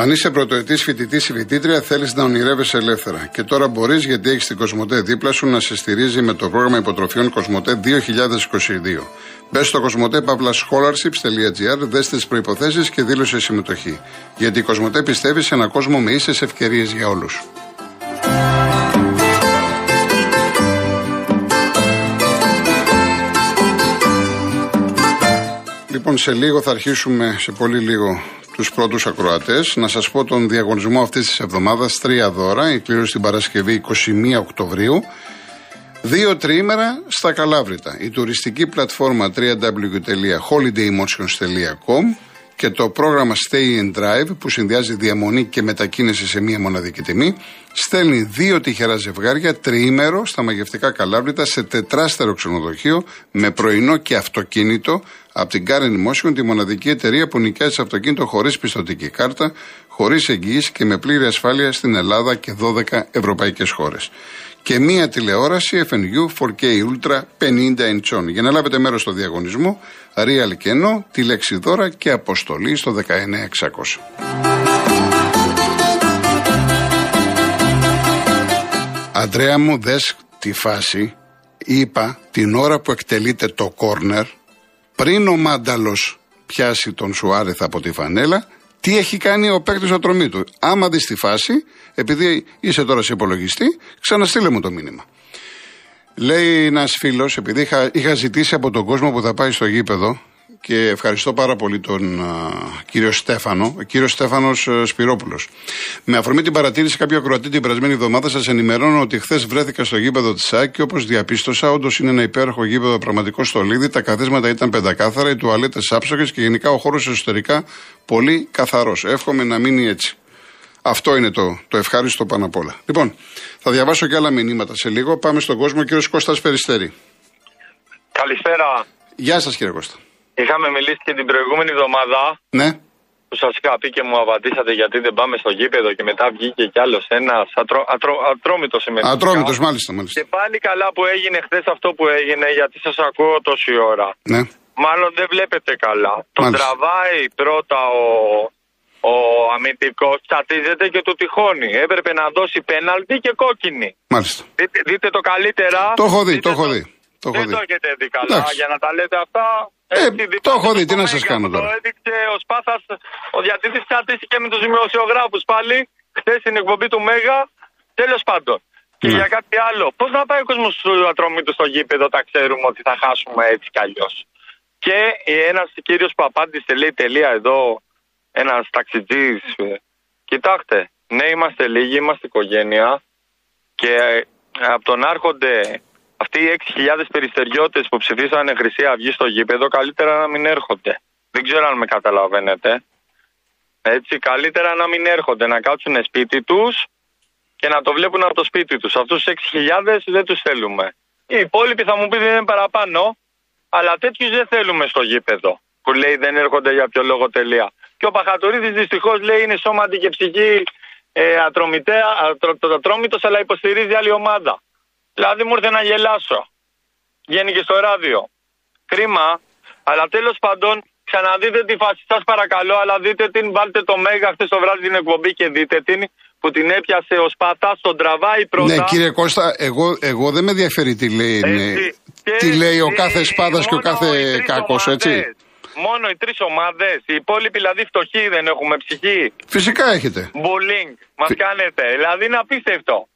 Αν είσαι πρωτοετής φοιτητής ή φοιτήτρια, θέλεις να ονειρεύεσαι ελεύθερα. Και τώρα μπορείς γιατί έχεις την Κοσμοτέ δίπλα σου να σε στηρίζει με το πρόγραμμα υποτροφιών Κοσμοτέ 2022. Μπες στο κοσμοτέ.scholarships.gr, δέστε τις προποθέσει και δήλωσε συμμετοχή. Γιατί η Κοσμοτέ πιστεύει σε έναν κόσμο με ίσες ευκαιρίες για όλους. Λοιπόν, σε λίγο θα αρχίσουμε, σε πολύ λίγο, τους πρώτους ακροατές. Να σας πω τον διαγωνισμό αυτής της εβδομάδας. Τρία δώρα. Η κλήρωση την Παρασκευή 21 Οκτωβρίου. Δύο τριήμερα στα Καλάβρητα. Η τουριστική πλατφόρμα www.holidaymotions.com και το πρόγραμμα Stay and Drive που συνδυάζει διαμονή και μετακίνηση σε μία μοναδική τιμή στέλνει δύο τυχερά ζευγάρια τριήμερο στα μαγευτικά Καλάβρητα σε τετράστερο ξενοδοχείο με πρωινό και αυτοκίνητο από την Karen Motion, τη μοναδική εταιρεία που νοικιάζει αυτοκίνητο χωρίς πιστοτική κάρτα, χωρίς εγγύηση και με πλήρη ασφάλεια στην Ελλάδα και 12 ευρωπαϊκές χώρες. Και μία τηλεόραση FNU 4K Ultra 50 inch Για να λάβετε μέρος στο διαγωνισμό, Real κενό, τη λέξη δώρα και αποστολή στο 19600. Αντρέα μου, δες τη φάση, είπα την ώρα που εκτελείται το κόρνερ, πριν ο Μάνταλος πιάσει τον Σουάρεθ από τη φανέλα, τι έχει κάνει ο παίκτης τρομή του. Άμα δεις τη φάση, επειδή είσαι τώρα σε υπολογιστή, ξαναστείλε μου το μήνυμα. Λέει ένας φίλος, επειδή είχα, είχα ζητήσει από τον κόσμο που θα πάει στο γήπεδο, και ευχαριστώ πάρα πολύ τον κύριο Στέφανο, ο κύριος Στέφανος Σπυρόπουλος. Με αφορμή την παρατήρηση κάποιου ακροατή την περασμένη εβδομάδα, σας ενημερώνω ότι χθες βρέθηκα στο γήπεδο της ΣΑΚ και όπως διαπίστωσα, όντως είναι ένα υπέροχο γήπεδο πραγματικό στολίδι. Τα καθίσματα ήταν πεντακάθαρα, οι τουαλέτες άψογες και γενικά ο χώρος εσωτερικά πολύ καθαρός. Εύχομαι να μείνει έτσι. Αυτό είναι το, το ευχάριστο πάνω απ' όλα. Λοιπόν, θα διαβάσω και άλλα μηνύματα σε λίγο. Πάμε στον κόσμο, κύριος Κώστας Περιστέρη. Καλησπέρα. Γεια σας, κύριε Κώστα. Είχαμε μιλήσει και την προηγούμενη εβδομάδα. Ναι. Που σας είχα πει και μου απαντήσατε γιατί δεν πάμε στο γήπεδο και μετά βγήκε κι άλλος ένας ατρό, ατρό, ατρόμητος συμμετοχή. Ατρόμητος, μάλιστα, μάλιστα. Και πάλι καλά που έγινε χθες αυτό που έγινε γιατί σας ακούω τόση ώρα. Ναι. Μάλλον δεν βλέπετε καλά. Τον τραβάει πρώτα ο, ο αμυντικός, τσατίζεται και του τυχώνει. Έπρεπε να δώσει πέναλτι και κόκκινη. Μάλιστα. Δείτε, δείτε το καλύτερα. Το έχω δει, το έχω δει. Το δεν το έχετε δει καλά. Εντάξει. Για να τα λέτε αυτά. Ε, το έχω δει, τι να σας κάνω τώρα. Το έδειξε ο Σπάθα, ο διατήτης τσατίστηκε με τους δημοσιογράφους πάλι. Χθες στην εκπομπή του Μέγα. Τέλος πάντων. Και ναι. για κάτι άλλο. Πώς να πάει ο κόσμος του ατρόμητους στο γήπεδο, τα ξέρουμε ότι θα χάσουμε έτσι κι αλλιώς. Και ένας κύριος που απάντησε, λέει τελεία εδώ, ένας ταξιτζής. Κοιτάξτε, ναι, είμαστε λίγοι, είμαστε οικογένεια. Και από τον άρχονται αυτοί οι 6.000 περιστεριώτες που ψηφίσανε Χρυσή Αυγή στο γήπεδο, καλύτερα να μην έρχονται. Δεν ξέρω αν με καταλαβαίνετε. Έτσι, καλύτερα να μην έρχονται, να κάτσουν σπίτι τους και να το βλέπουν από το σπίτι τους. Αυτούς τους 6.000 δεν τους θέλουμε. Οι υπόλοιποι θα μου πει δεν είναι παραπάνω, αλλά τέτοιους δεν θέλουμε στο γήπεδο. Που λέει δεν έρχονται για ποιο λόγο τελεία. Και ο Παχατορίδης δυστυχώς λέει είναι σώματι και ψυχή ε, ατρόμητος αλλά υποστηρίζει άλλη ομάδα. Δηλαδή μου ήρθε να γελάσω. Βγαίνει και στο ράδιο. Κρίμα, αλλά τέλος πάντων ξαναδείτε τη φάση σας παρακαλώ, αλλά δείτε την, βάλτε το μέγα χθες το βράδυ την εκπομπή και δείτε την που την έπιασε ο Σπατάς, τον τραβάει πρώτα. Ναι, κύριε Κώστα, εγώ, εγώ δεν με ενδιαφέρει τι λέει, τι λέει ο κάθε Σπάδα και ο κάθε Κάκο, έτσι. Μόνο οι τρεις ομάδες, οι υπόλοιποι δηλαδή φτωχοί δεν έχουμε ψυχή. Φυσικά έχετε. Bullying, μας κάνετε. Δηλαδή είναι απίστευτο.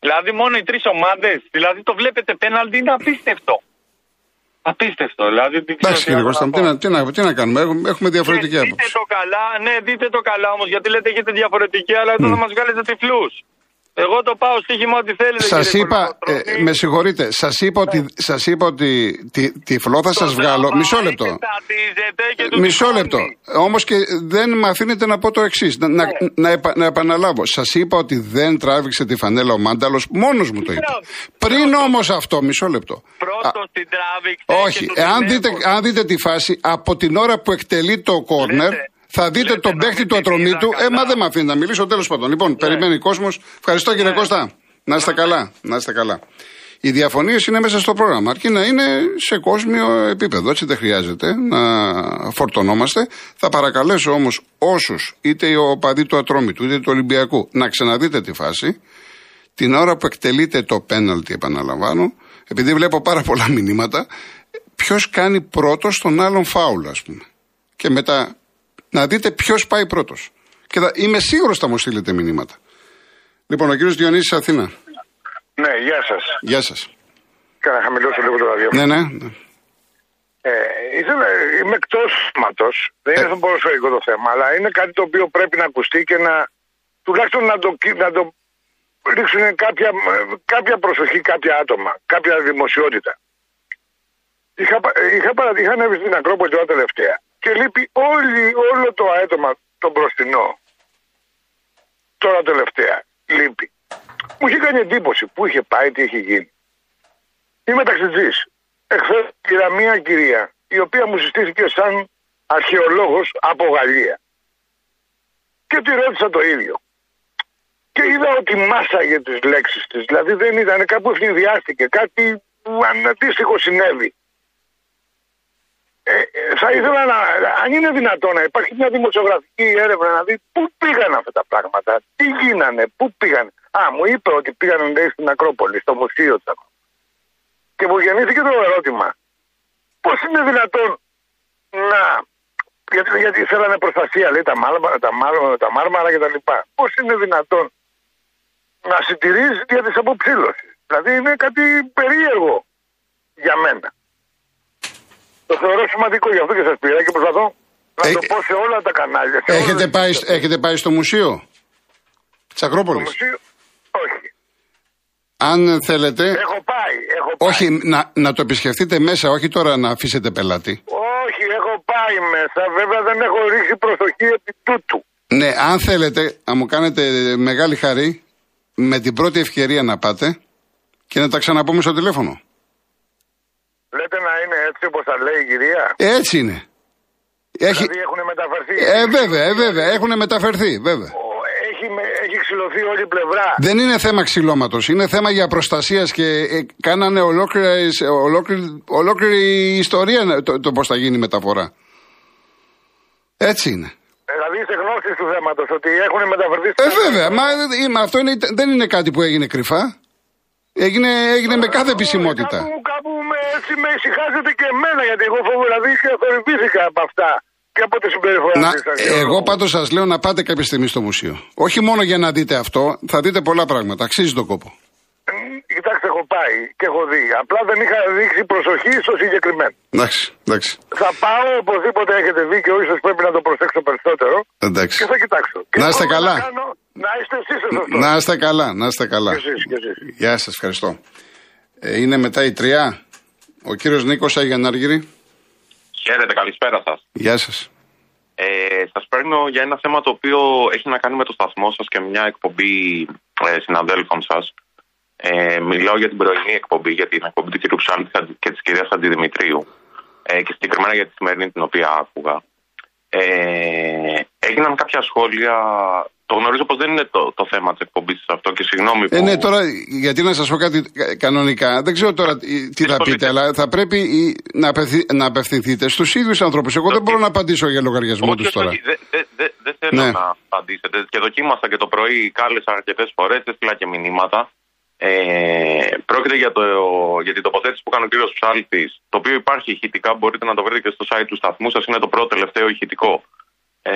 Δηλαδή μόνο οι τρεις ομάδες, δηλαδή το βλέπετε πέναλτι είναι απίστευτο. Απίστευτο. Δηλαδή, Εντάξει κύριε Κώστα, τι, να, τι, να, τι να κάνουμε, έχουμε διαφορετική ναι, άποψη. Δείτε το καλά, ναι, δείτε το καλά όμως, γιατί λέτε έχετε διαφορετική, αλλά εδώ mm. θα μας βγάλετε τυφλούς. Εγώ το πάω στοίχημα ό,τι θέλετε. Σας είπα, ε, με συγχωρείτε, σας είπα, ότι, σας είπα ότι τη, τυφλό θα σας βγάλω. Μισό λεπτό. Μισό λεπτό. Όμως και δεν με αφήνετε να πω το εξής. Να, να, να, να, επαναλάβω. Σας είπα ότι δεν τράβηξε τη φανέλα ο Μάνταλος. Μόνος μου το είπα. Πριν όμως αυτό, μισό λεπτό. Πρώτος την τράβηξε. Όχι. Εάν δείτε, αν δείτε τη φάση, από την ώρα που εκτελεί το κόρνερ. Θα δείτε τον παίχτη του ατρωμίτου. Ε, μα δεν με αφήνει να μιλήσω τέλος πάντων. Λοιπόν, ναι. περιμένει ο κόσμος. Ευχαριστώ κύριε ναι. Κώστα. Να είστε καλά. Να είστε καλά. Οι διαφωνίες είναι μέσα στο πρόγραμμα. Αρκεί να είναι σε κόσμιο επίπεδο. Έτσι δεν χρειάζεται να φορτωνόμαστε. Θα παρακαλέσω όμως όσους, είτε ο παδί του Ατρόμητου, είτε του Ολυμπιακού, να ξαναδείτε τη φάση. Την ώρα που εκτελείται το πέναλτι, επαναλαμβάνω, επειδή βλέπω πάρα πολλά μηνύματα, ποιος κάνει πρώτος τον άλλον φάουλ, ας πούμε. Και μετά να δείτε ποιος πάει πρώτος. Και θα, είμαι σίγουρος θα μου στείλετε μηνύματα. Λοιπόν, ο κύριος Διονύσης Αθήνα. Ναι, γεια σας. Γεια σας. Και να χαμηλώσω λίγο το ραδιόφωνο. Ναι, ναι. Ε, ήθελα, είμαι εκτός θέματο. Δεν είναι Ε. το ποδοσφαιρικό το θέμα, αλλά είναι κάτι το οποίο πρέπει να ακουστεί και να τουλάχιστον να το, κι- να το ρίξουν κάποια, κάποια προσοχή κάποια άτομα, κάποια δημοσιότητα. Είχα, πα- είχα, παρα- είχα ανέβει στην Ακρόπολη τώρα τελευταία και λείπει όλη, όλο το αέτομα το μπροστινό. Τώρα τελευταία λείπει. Μου είχε κάνει εντύπωση πού είχε πάει, τι είχε γίνει. Είμαι ταξιτζής. Εχθές πήρα μία κυρία η οποία μου συστήθηκε σαν αρχαιολόγος από Γαλλία. Και τη ρώτησα το ίδιο. Και είδα ότι μάσαγε τις λέξεις της. Δηλαδή δεν ήταν κάπου ευνηδιάστηκε. Κάτι που αντίστοιχο συνέβη. Ε, ε, θα ήθελα να, αν είναι δυνατόν να υπάρχει μια δημοσιογραφική έρευνα να δει πού πήγαν αυτά τα πράγματα, τι γίνανε, πού πήγαν. Α, μου είπε ότι πήγαν λέει, στην Ακρόπολη, στο μουσείο του. Και μου γεννήθηκε το ερώτημα, πώς είναι δυνατόν να. Γιατί, γιατί θέλανε προστασία, λέει, τα, μάρμα, τα, μάρμα, τα μάρμαρα κτλ. Πώς είναι δυνατόν να συντηρήσει για τη αποψήλωσης; Δηλαδή είναι κάτι περίεργο για μένα. Το θεωρώ σημαντικό γι' αυτό και σας πήρα και προσπαθώ να Ε, το πω σε όλα τα κανάλια. σε Έχετε όλες πάει, τις- έχετε πάει στο μουσείο; Τη στο Ακρόπολη. μουσείο. Όχι. Αν θέλετε, Έχω πάει. Έχω πάει. όχι να, να το επισκεφτείτε μέσα, όχι τώρα να αφήσετε πελάτη. Όχι, έχω πάει μέσα. Βέβαια δεν έχω ρίξει προσοχή επί τούτου. Ναι, αν θέλετε, να μου κάνετε μεγάλη χαρή, με την πρώτη ευκαιρία να πάτε και να τα ξαναπούμε στο τηλέφωνο. Λέτε να είναι έτσι όπως τα λέει η κυρία; Έτσι είναι. Έχει... Δηλαδή έχουν μεταφερθεί. Ε, βέβαια, ε, βέβαια, έχουν μεταφερθεί, βέβαια. Ο- Έχει, με- έχει ξυλωθεί όλη η πλευρά. Δεν είναι θέμα ξυλώματος, είναι θέμα για προστασίας και ε, κάνανε ολόκληρη, ολόκληρη, ολόκληρη ιστορία το, το πώς θα γίνει η μεταφορά. Έτσι είναι. Δηλαδή είστε γνώστης του θέματος ότι έχουν μεταφερθεί. Ε, βέβαια, μα, ε, μα αυτό είναι, δεν είναι κάτι που έγινε κρυφά. Έγινε, έγινε με κάθε επισημότητα. Κάπου, κάπου με, έτσι με ησυχάζετε και εμένα γιατί εγώ φοβούμαι δηλαδή και θορυβήθηκα από αυτά και από τη συμπεριφορά Να, της σας. εγώ πάντως σας λέω να πάτε κάποια στιγμή στο μουσείο. Όχι μόνο για να δείτε αυτό, θα δείτε πολλά πράγματα. Αξίζει τον κόπο. Ε, Κοιτάξτε, έχω πάει και έχω δει. Απλά δεν είχα δείξει προσοχή στο συγκεκριμένο. Εντάξει, εντάξει. Θα πάω οπωσδήποτε έχετε δίκιο, ίσω πρέπει να το προσέξω περισσότερο εντάξει. και θα κοιτάξω. Και Να είστε μπορώ καλά. κάνω, να είστε εσείς ο σωστός. Να είστε καλά, να είστε καλά. Και εσείς, και εσείς. Γεια σας, ευχαριστώ. Ε, είναι μετά η τρία; Ο κύριος Νίκος Αγιανάργυρη. Χαίρετε, καλησπέρα σας. Γεια σας. Ε, σας παίρνω για ένα θέμα το οποίο έχει να κάνει με το σταθμό σας και μια εκπομπή ε, συναδέλφων σας. Ε, μιλάω για την πρωινή εκπομπή, για την εκπομπή του κ. Ψάλτη και της κυρίας Αντιδημητρίου. Ε, και συγκεκριμένα για τη σημερινή την οποία άκουγα. Ε, έγιναν κάποια σχόλια. Το γνωρίζω πως δεν είναι το, το θέμα της εκπομπής αυτό και συγγνώμη που. Ε, ναι, τώρα, γιατί να σας πω κάτι κα- κανονικά, δεν ξέρω τώρα τι- τι θα Συμφωνείτε. πείτε, αλλά θα πρέπει η- να, απευθυ- να απευθυνθείτε στους ίδιους ανθρώπους. Εγώ δεν μπορώ να απαντήσω για λογαριασμό Όχι, τους τώρα. όχι, δεν δε, δε, δεν θέλω Ναι. να απαντήσετε. Και δοκίμασα και το πρωί, κάλεσα αρκετές φορές, έστειλα και μηνύματα. Ε, πρόκειται για, το, για την τοποθέτηση που έκανε ο κύριος Ψάλτης, το οποίο υπάρχει ηχητικά, μπορείτε να το βρείτε και στο site του σταθμού σας, είναι το πρώτο τελευταίο ηχητικό. Ε,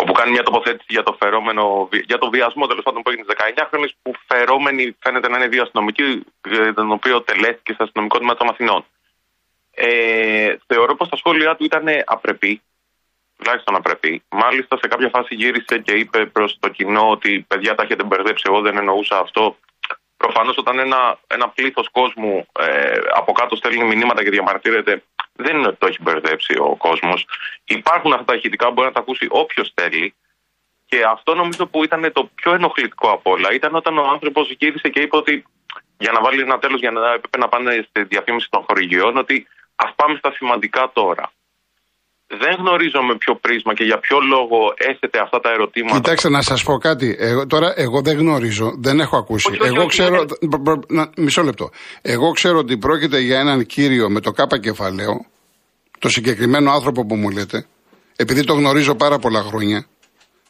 όπου κάνει μια τοποθέτηση για το φερόμενο, βι- για το βιασμό τέλος πάντων που έγινε στις 19χρονε, που φερόμενοι φαίνεται να είναι δύο αστυνομικοί, ε, τον οποίο τελέστηκε στο αστυνομικό τμήμα των Αθηνών. Ε, θεωρώ πως τα σχόλιά του ήταν απρεπή, τουλάχιστον απρεπή. Μάλιστα σε κάποια φάση γύρισε και είπε προς το κοινό ότι παιδιά τα έχετε μπερδέψει, εγώ δεν εννοούσα αυτό. Προφανώς όταν ένα, ένα πλήθος κόσμου ε, από κάτω στέλνει μηνύματα και διαμαρτύρεται, δεν είναι ότι το έχει μπερδέψει ο κόσμος. Υπάρχουν αυτά τα ηχητικά, μπορεί να τα ακούσει όποιος θέλει. Και αυτό νομίζω που ήταν το πιο ενοχλητικό από όλα ήταν όταν ο άνθρωπος γύρισε και είπε ότι για να βάλει ένα τέλος, για να έπρεπε να πάνε στη διαφήμιση των χορηγιών, ότι ας πάμε στα σημαντικά τώρα. Δεν γνωρίζω με ποιο πρίσμα και για ποιο λόγο έθετε αυτά τα ερωτήματα. Κοιτάξτε, να σας πω κάτι. Εγώ, τώρα, εγώ δεν γνωρίζω, δεν έχω ακούσει. Όχι, όχι, εγώ όχι, ξέρω. όχι. π- π- να- μισό λεπτό. Εγώ ξέρω ότι πρόκειται για έναν κύριο με το κάπα κεφαλαίο, το συγκεκριμένο άνθρωπο που μου λέτε, επειδή το γνωρίζω πάρα πολλά χρόνια.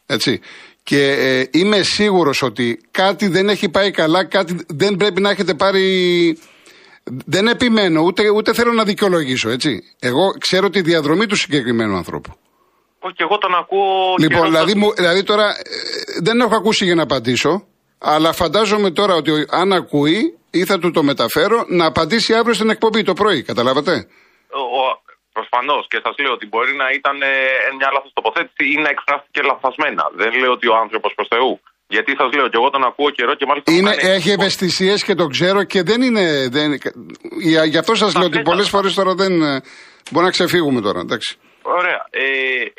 Έτσι. Και ε, είμαι σίγουρος ότι κάτι δεν έχει πάει καλά, κάτι δεν πρέπει να έχετε πάρει. Δεν επιμένω, ούτε, ούτε θέλω να δικαιολογήσω, έτσι. Εγώ ξέρω τη διαδρομή του συγκεκριμένου ανθρώπου. Όχι, εγώ τον ακούω. Λοιπόν, καιρό δηλαδή, τώρα. μου, δηλαδή τώρα ε, δεν έχω ακούσει για να απαντήσω, αλλά φαντάζομαι τώρα ότι ο- αν ακούει ή θα του το μεταφέρω να απαντήσει αύριο στην εκπομπή το πρωί. Καταλάβατε; Προφανώ και σας λέω ότι μπορεί να ήταν ε, μια λάθος τοποθέτηση ή να εκφράστηκε λαθασμένα. Δεν λέω ότι ο άνθρωπος προς Θεού. Γιατί σας λέω και εγώ τον ακούω καιρό και μάλιστα. μου Είναι, κάνει έχει εντύπωση. ευαισθησίες και το ξέρω και δεν είναι. Δεν, για, γι' αυτό σας λέω ότι δεν πολλές τα- φορές τώρα δεν. ε, Μπορεί να ξεφύγουμε τώρα, εντάξει. Ωραία. Ε,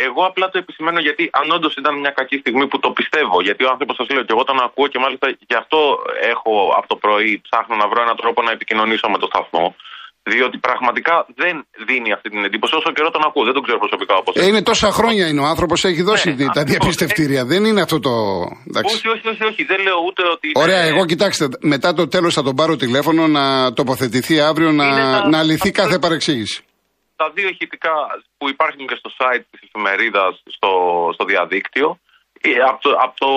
εγώ απλά το επισημαίνω γιατί αν όντως ήταν μια κακή στιγμή που το πιστεύω. Γιατί ο άνθρωπος σας λέω και εγώ τον ακούω και μάλιστα γι' αυτό έχω από το πρωί ψάχνω να βρω έναν τρόπο να επικοινωνήσω με το σταθμό. Διότι πραγματικά δεν δίνει αυτή την εντύπωση όσο καιρό τον ακούω. Δεν τον ξέρω προσωπικά όπως. Ε, είναι τόσα χρόνια είναι ο άνθρωπος, έχει δώσει Ναι, τη- τα αυτό. διαπιστευτήρια. Δεν είναι αυτό το. Εντάξει. Όχι, όχι, όχι, όχι. Δεν λέω ούτε ότι. είναι- Ωραία, εγώ κοιτάξτε, μετά το τέλος θα τον πάρω τηλέφωνο να τοποθετηθεί αύριο να, Είναι τα- να λυθεί αυτό- κάθε παρεξήγηση. τα δύο ηχητικά που υπάρχουν και στο site της εφημερίδας στο, στο διαδίκτυο ε, από το, από, το,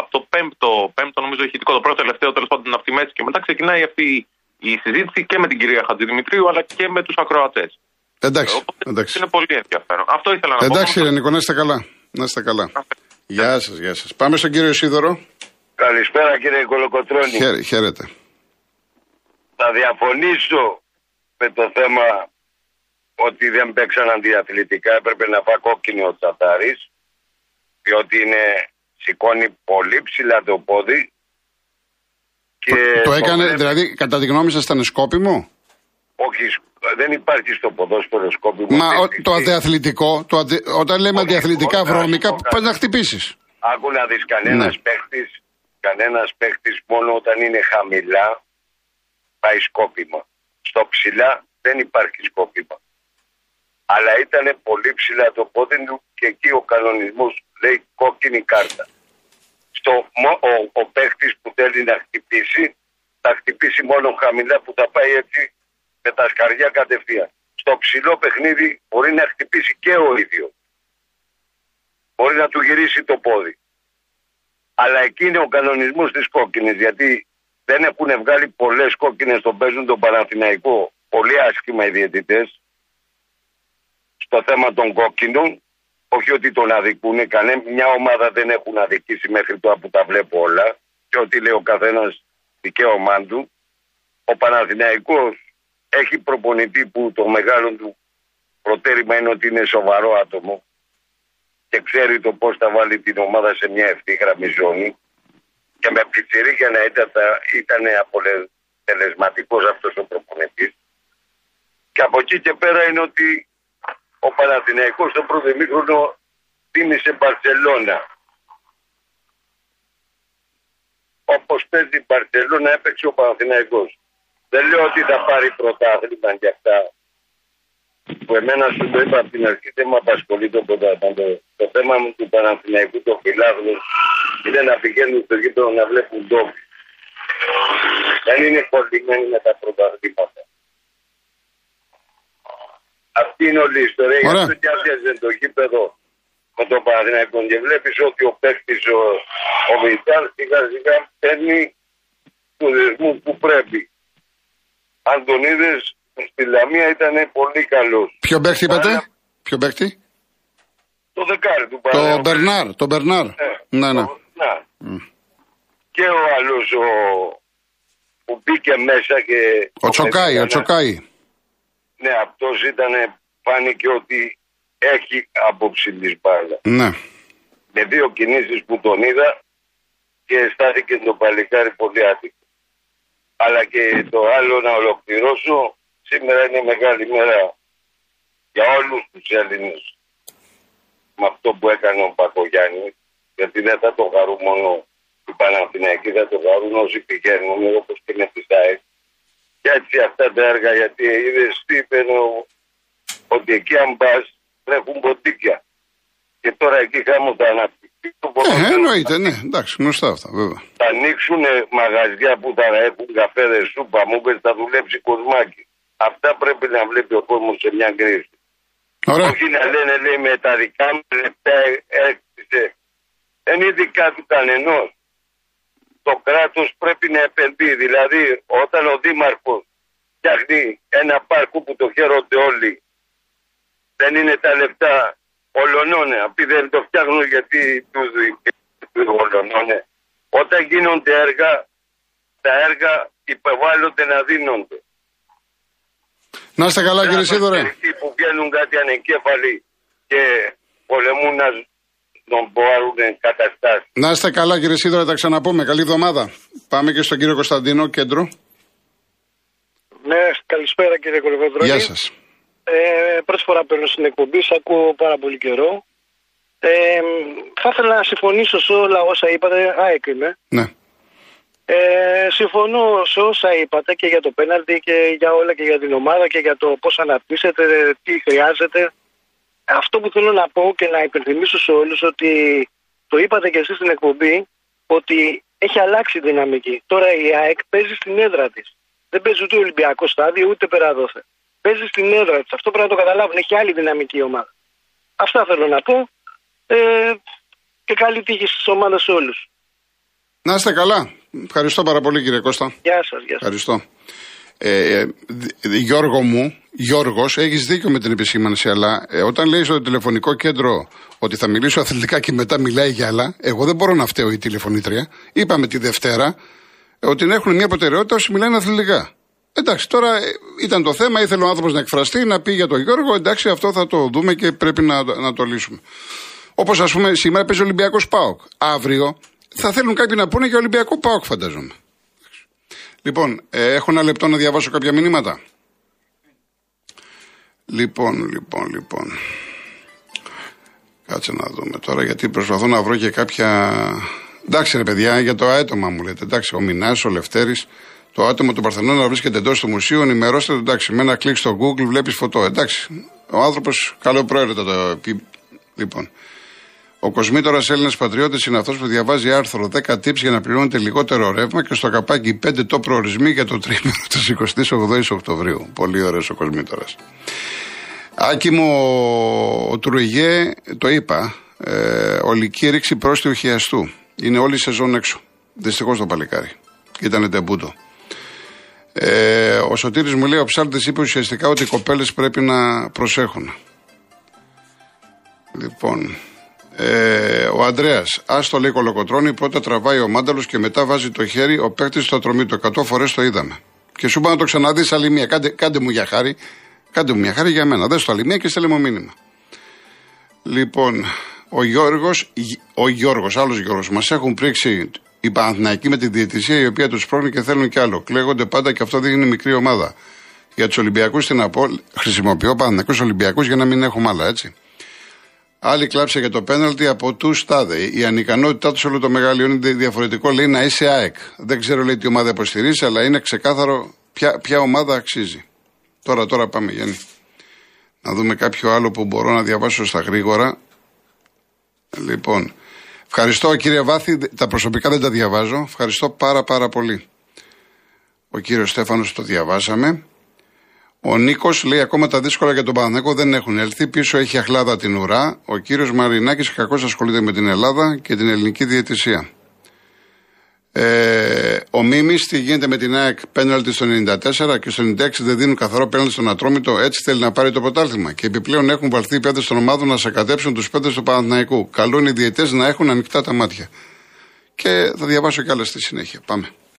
από το πέμπτο, πέμπτο νομίζω ηχητικό, το πρώτο τελευταίο τέλος πάντων από τη μέση και μετά ξεκινάει αυτή η συζήτηση και με την κυρία Χατζηδημητρίου αλλά και με τους ακροατές. Εντάξει, Οπότε εντάξει. είναι πολύ ενδιαφέρον. Αυτό ήθελα να Εντάξει, πω. κύριε Νίκο, να είστε καλά. Να είστε καλά. Γεια σας, γεια σας. Πάμε στον κύριο Σίδωρο. Καλησπέρα κύριε Κολοκοτρώνη. Χαίρε, χαίρετε. Θα διαφωνήσω με το θέμα ότι δεν παίξαν αντιαθλητικά. Έπρεπε να φάει κόκκινη ο Τσατάρης διότι είναι, σηκώνει πολύ ψηλά το πόδι και το έκανε, βλέπει- δηλαδή, κατά τη γνώμη σας ήταν σκόπιμο; όχι, δεν υπάρχει στο ποδόσφαιρο σκόπιμο. Μα ο- Δεν το υπάρχει. αντιαθλητικό, το αντι- όταν λέμε Όχι, αντιαθλητικά όχι, βρώμικα, όχι, πας όχι. να χτυπήσεις. Άκου να δεις κανένας Ναι. παίχτης, κανένας παίχτης μόνο όταν είναι χαμηλά πάει σκόπιμα. Στο ψηλά δεν υπάρχει σκόπιμα. Αλλά ήταν πολύ ψηλά το πόδι του και εκεί ο κανονισμός λέει κόκκινη κάρτα. Στο, μο- ο, ο παίχτης που θέλει να χτυπήσει θα χτυπήσει μόνο χαμηλά που θα πάει έτσι με τα σκαριά κατευθείαν. Στο ψηλό παιχνίδι μπορεί να χτυπήσει και ο ίδιος μπορεί να του γυρίσει το πόδι. Αλλά εκεί είναι ο κανονισμός της κόκκινης, γιατί δεν έχουν βγάλει πολλές κόκκινες στον παίζουν τον Παναθηναϊκό. Πολύ άσχημα οι διαιτητές στο θέμα των κόκκινων. Όχι ότι τον αδικούν, κανένα μια ομάδα δεν έχουν αδικήσει μέχρι τώρα που τα βλέπω όλα. Και ότι λέει ο καθένας δικαίωμά του. Ο Παναθηναϊκός έχει προπονητή που το μεγάλο του προτέρημα είναι ότι είναι σοβαρό άτομο και ξέρει το πώς θα βάλει την ομάδα σε μια ευθύγραμμη ζώνη και με πιτσιρίκια να ήταν, θα- ήταν αποτελεσματικός αυτός ο προπονητής και από εκεί και πέρα είναι ότι ο Παναθηναϊκός στο πρώτο ημίχρονο τίμησε Μπαρσελώνα όπως παίζει η Μπαρσελώνα έπαιξε ο Παναθηναϊκός δεν λέω ότι θα πάρει πρωτάθλημα και αυτά που εμένα σου το είπα από την αρχή δεν με απασχολεί το πρωτάθλημα. Το, το θέμα μου του Παναθηναϊκού των φιλάθλων είναι να πηγαίνουν στο γήπεδο να βλέπουν ντόπι. Δεν είναι κολλημένοι με τα πρωταθλήματα. Αυτή είναι όλη η ιστορία. Γι' Ωραία. αυτό και άδειαζε το γήπεδο με τον Παναθηναϊκό και βλέπεις ότι ο παίκτης ο, ο Μιτσάλ σιγά σιγά παίρνει του δεσμού που πρέπει. Αν τον είδες στη Λαμία ήταν πολύ καλός. Ποιο παίχτη είπατε, Αλλά- Ποιο παίχτη, Το δεκάρι του Το Παναθηναϊκού. Μπερνάρ, το Μπερνάρ. Ε, Ναι, ναι. το- να. Και ο άλλος ο... που μπήκε μέσα και. Ο Τσοκάη, ο ήταν- Τσοκάη. Ναι, αυτός ήταν. Φάνηκε ότι έχει άποψη τη μπάλα. Ναι. Με δύο κινήσεις που τον είδα και αισθάνθηκε το παλικάρι πολύ άτυπο. Αλλά και το άλλο να ολοκληρώσω, σήμερα είναι μεγάλη μέρα για όλους τους Έλληνες με αυτό που έκανε ο Πακογιάννης, γιατί δεν θα το χαρούν μόνο οι Παναθηναϊκοί, θα το χαρούν όσοι πηγαίνουν, όπως και με τη ΣΑΕΚ. Και έτσι αυτά τα έργα, γιατί είδες τι είπε ο- ότι εκεί αν πας τρέχουν ποντίκια. Και τώρα εκεί χάμω τα αναπτυξή του Ε, εννοείται, ναι, εντάξει, γνωστά αυτά, βέβαια. Θα ανοίξουν μαγαζιά που θα έχουν καφέδε σούπα, μου είπε θα δουλέψει κοσμάκι. Αυτά πρέπει να βλέπει ο κόσμος σε μια κρίση. Ωραία. Όχι να λένε λέει με τα δικά μου λεπτά έκτισε. Δεν είναι δικά του κανενός. Το κράτος πρέπει να επενδύει. Δηλαδή, όταν ο Δήμαρχος φτιάχνει ένα πάρκο που το χαίρονται όλοι, δεν είναι τα λεφτά ολονώνε. Αυτοί δεν το φτιάχνουν γιατί τους ολονώνε. Όταν γίνονται έργα, τα έργα υπεβάλλονται να δίνονται. Να είστε καλά, κύριε Δεν Σίδωρε. αυτοί που βγαίνουν κάτι ανεκέφαλοι και πολεμούν να τον πάρουν καταστάσεις. Να είστε καλά, κύριε Σίδωρε, τα ξαναπούμε. Καλή εβδομάδα. Πάμε και στον κύριο Κωνσταντίνο, κέντρο. Ναι, καλησπέρα κύριε Κολυβεδρόνη. Γεια σας. Ε, πρώτη φορά παίρνω στην εκπομπή, σα ακούω πάρα πολύ καιρό. Ε, θα ήθελα να συμφωνήσω σε όλα όσα είπατε. ΑΕΚ είμαι. Ναι. Ε, συμφωνώ σε όσα είπατε και για το πέναλτι και για όλα και για την ομάδα και για το πώς αναπτύσσετε, τι χρειάζεται. Αυτό που θέλω να πω και να υπενθυμίσω σε όλους ότι το είπατε και εσείς στην εκπομπή ότι έχει αλλάξει η δυναμική. Τώρα η ΑΕΚ παίζει στην έδρα της. Δεν παίζει ούτε Ολυμπιακός στάδιο ούτε περαδόθε. Παίζει στην έδρα της. Αυτό πρέπει να το καταλάβουν. Έχει άλλη δυναμική η ομάδα. Αυτά θέλω να πω. Ε, και καλή τύχη στις ομάδες σε όλους. Να είστε καλά. Ευχαριστώ πάρα πολύ, κύριε Κώστα. Γεια σας. Γεια σας. Ευχαριστώ. Ε, ε, δι- Γιώργο μου, Γιώργος, έχεις δίκιο με την επισήμανση, αλλά ε, όταν λέει στο τηλεφωνικό κέντρο ότι θα μιλήσω αθλητικά και μετά μιλάει για άλλα, εγώ δεν μπορώ να φταίω η τηλεφωνήτρια. Είπαμε τη Δευτέρα ε, ότι έχουν μια προτεραιότητα όσοι μιλάνε αθλητικά. Εντάξει, τώρα ε, ήταν το θέμα, ήθελε ο άνθρωπος να εκφραστεί, να πει για τον Γιώργο. Εντάξει, αυτό θα το δούμε και πρέπει να, να το λύσουμε. Όπως ας πούμε, σήμερα παίζει ο Ολυμπιακός Πάοκ. Αύριο θα θέλουν κάποιοι να πούνε για Ολυμπιακό Πάοκ, φαντάζομαι. Λοιπόν, ε, έχω ένα λεπτό να διαβάσω κάποια μηνύματα. Λοιπόν, λοιπόν, λοιπόν. Κάτσε να δούμε τώρα γιατί προσπαθώ να βρω και κάποια. Εντάξει, ρε παιδιά, για το αέτομα μου λέτε. Εντάξει, ο Μινάς, ο Λευτέρης, το άτομο του Παρθενώνα βρίσκεται εντός του μουσείου. Ενημερώστε το. Εντάξει, με ένα κλικ στο Google βλέπεις φωτό. Εντάξει, ο άνθρωπος καλοπροαίρετα το πει. Λοιπόν, ο Κοσμήτορα Έλληνας Πατριώτης είναι αυτός που διαβάζει άρθρο 10 tips για να πληρώνετε λιγότερο ρεύμα και στο καπάκι 5 το προορισμοί για το τρίμηνο της 28η Οκτωβρίου. Πολύ ωραίος ο Κοσμήτορα. Άκη μου, ο Τουριγέ, το είπα, ε, ολική ρήξη πρόστιου χιαστού. Είναι όλη η σεζόν έξω. Δυστυχώς το παλικάρι. Ήταν τεμπούτο. Ε, ο Σωτήρης μου λέει: Ο ψάλτης είπε ουσιαστικά ότι οι κοπέλες πρέπει να προσέχουν. Λοιπόν, ε, ο Ανδρέας, άστο λέει κολοκοτρώνει, πρώτα τραβάει ο μάνταλος και μετά βάζει το χέρι ο παίκτης στο ατρομή του. 100 φορές το είδαμε. Και σου είπα να το ξαναδείς άλλη μία. Κάντε, κάντε μου για χάρη. Κάντε μου μια χάρη για μένα. Δες το άλλη μία και στέλνε μου μήνυμα. Λοιπόν, ο Γιώργος, ο Γιώργος, άλλος Γιώργος, μας έχουν πρίξει οι Παναθηναϊκοί με τη διαιτησία η οποία τους πρόχνει και θέλουν κι άλλο. Κλαίγονται πάντα και αυτό δείχνει μικρή ομάδα. Για τους Ολυμπιακούς τι να πω, χρησιμοποιώ Παναθηναϊκούς Ολυμπιακούς για να μην έχουμε άλλα, έτσι. Άλλοι κλάψε για το πέναλτι από του τάδε. Η ανικανότητά τους όλο το μεγαλείο είναι διαφορετικό. Λέει να είσαι ΑΕΚ. Δεν ξέρω λέει τι ομάδα υποστηρίζει, αλλά είναι ξεκάθαρο ποια, ποια ομάδα αξίζει. Τώρα, τώρα πάμε, Γιάννη. Να δούμε κάποιο άλλο που μπορώ να διαβάσω στα γρήγορα. Λοιπόν, ευχαριστώ κύριε Βάθη. Τα προσωπικά δεν τα διαβάζω. Ευχαριστώ πάρα πάρα πολύ. Ο κύριος Στέφανος το διαβάσαμε. Ο Νίκος λέει ακόμα τα δύσκολα για τον Παναθηναϊκό δεν έχουν έλθει. Πίσω έχει αχλάδα την ουρά. Ο κύριος Μαρινάκης κακώς ασχολείται με την Ελλάδα και την ελληνική διαιτησία. Ε, ο Μίμης, τι γίνεται με την ΑΕΚ πέναλτι στο 94 και στο 96 δεν δίνουν καθαρό πέναλτι στον Ατρόμητο, έτσι θέλει να πάρει το πρωτάθλημα. Και επιπλέον έχουν βαλθεί οι παίδε των ομάδων να σακατέψουν τους παίδε του Παναθηναϊκού. Καλούν οι διαιτές να έχουν ανοιχτά τα μάτια. Και θα διαβάσω κι άλλα στη συνέχεια. Πάμε.